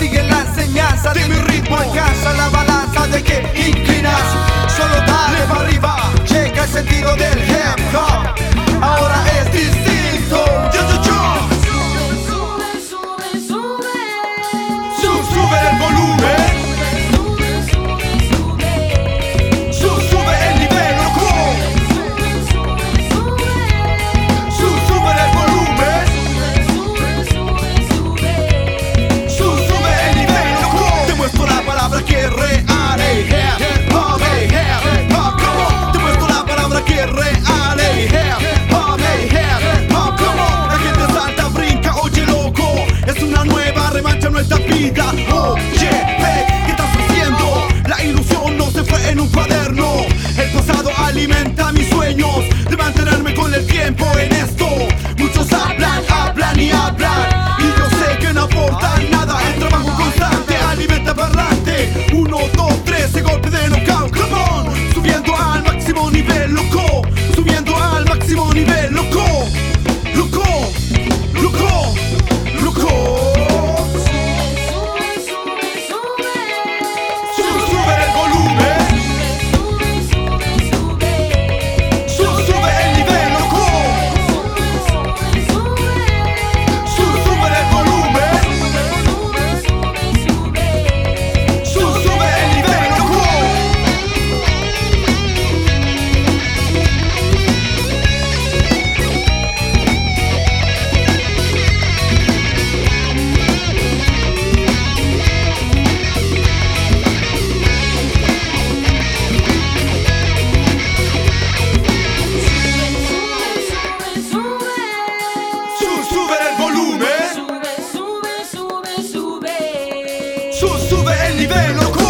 Sigue la enseñanza de mi ritmo alcanza la balanza de que inclinas. Solo dale para arriba, checa el sentido del hip hop. Ahora es distinto. Yo, yo, yo. Sube, sube, sube. Sube, sube el volumen. questa vida. su, sube il livello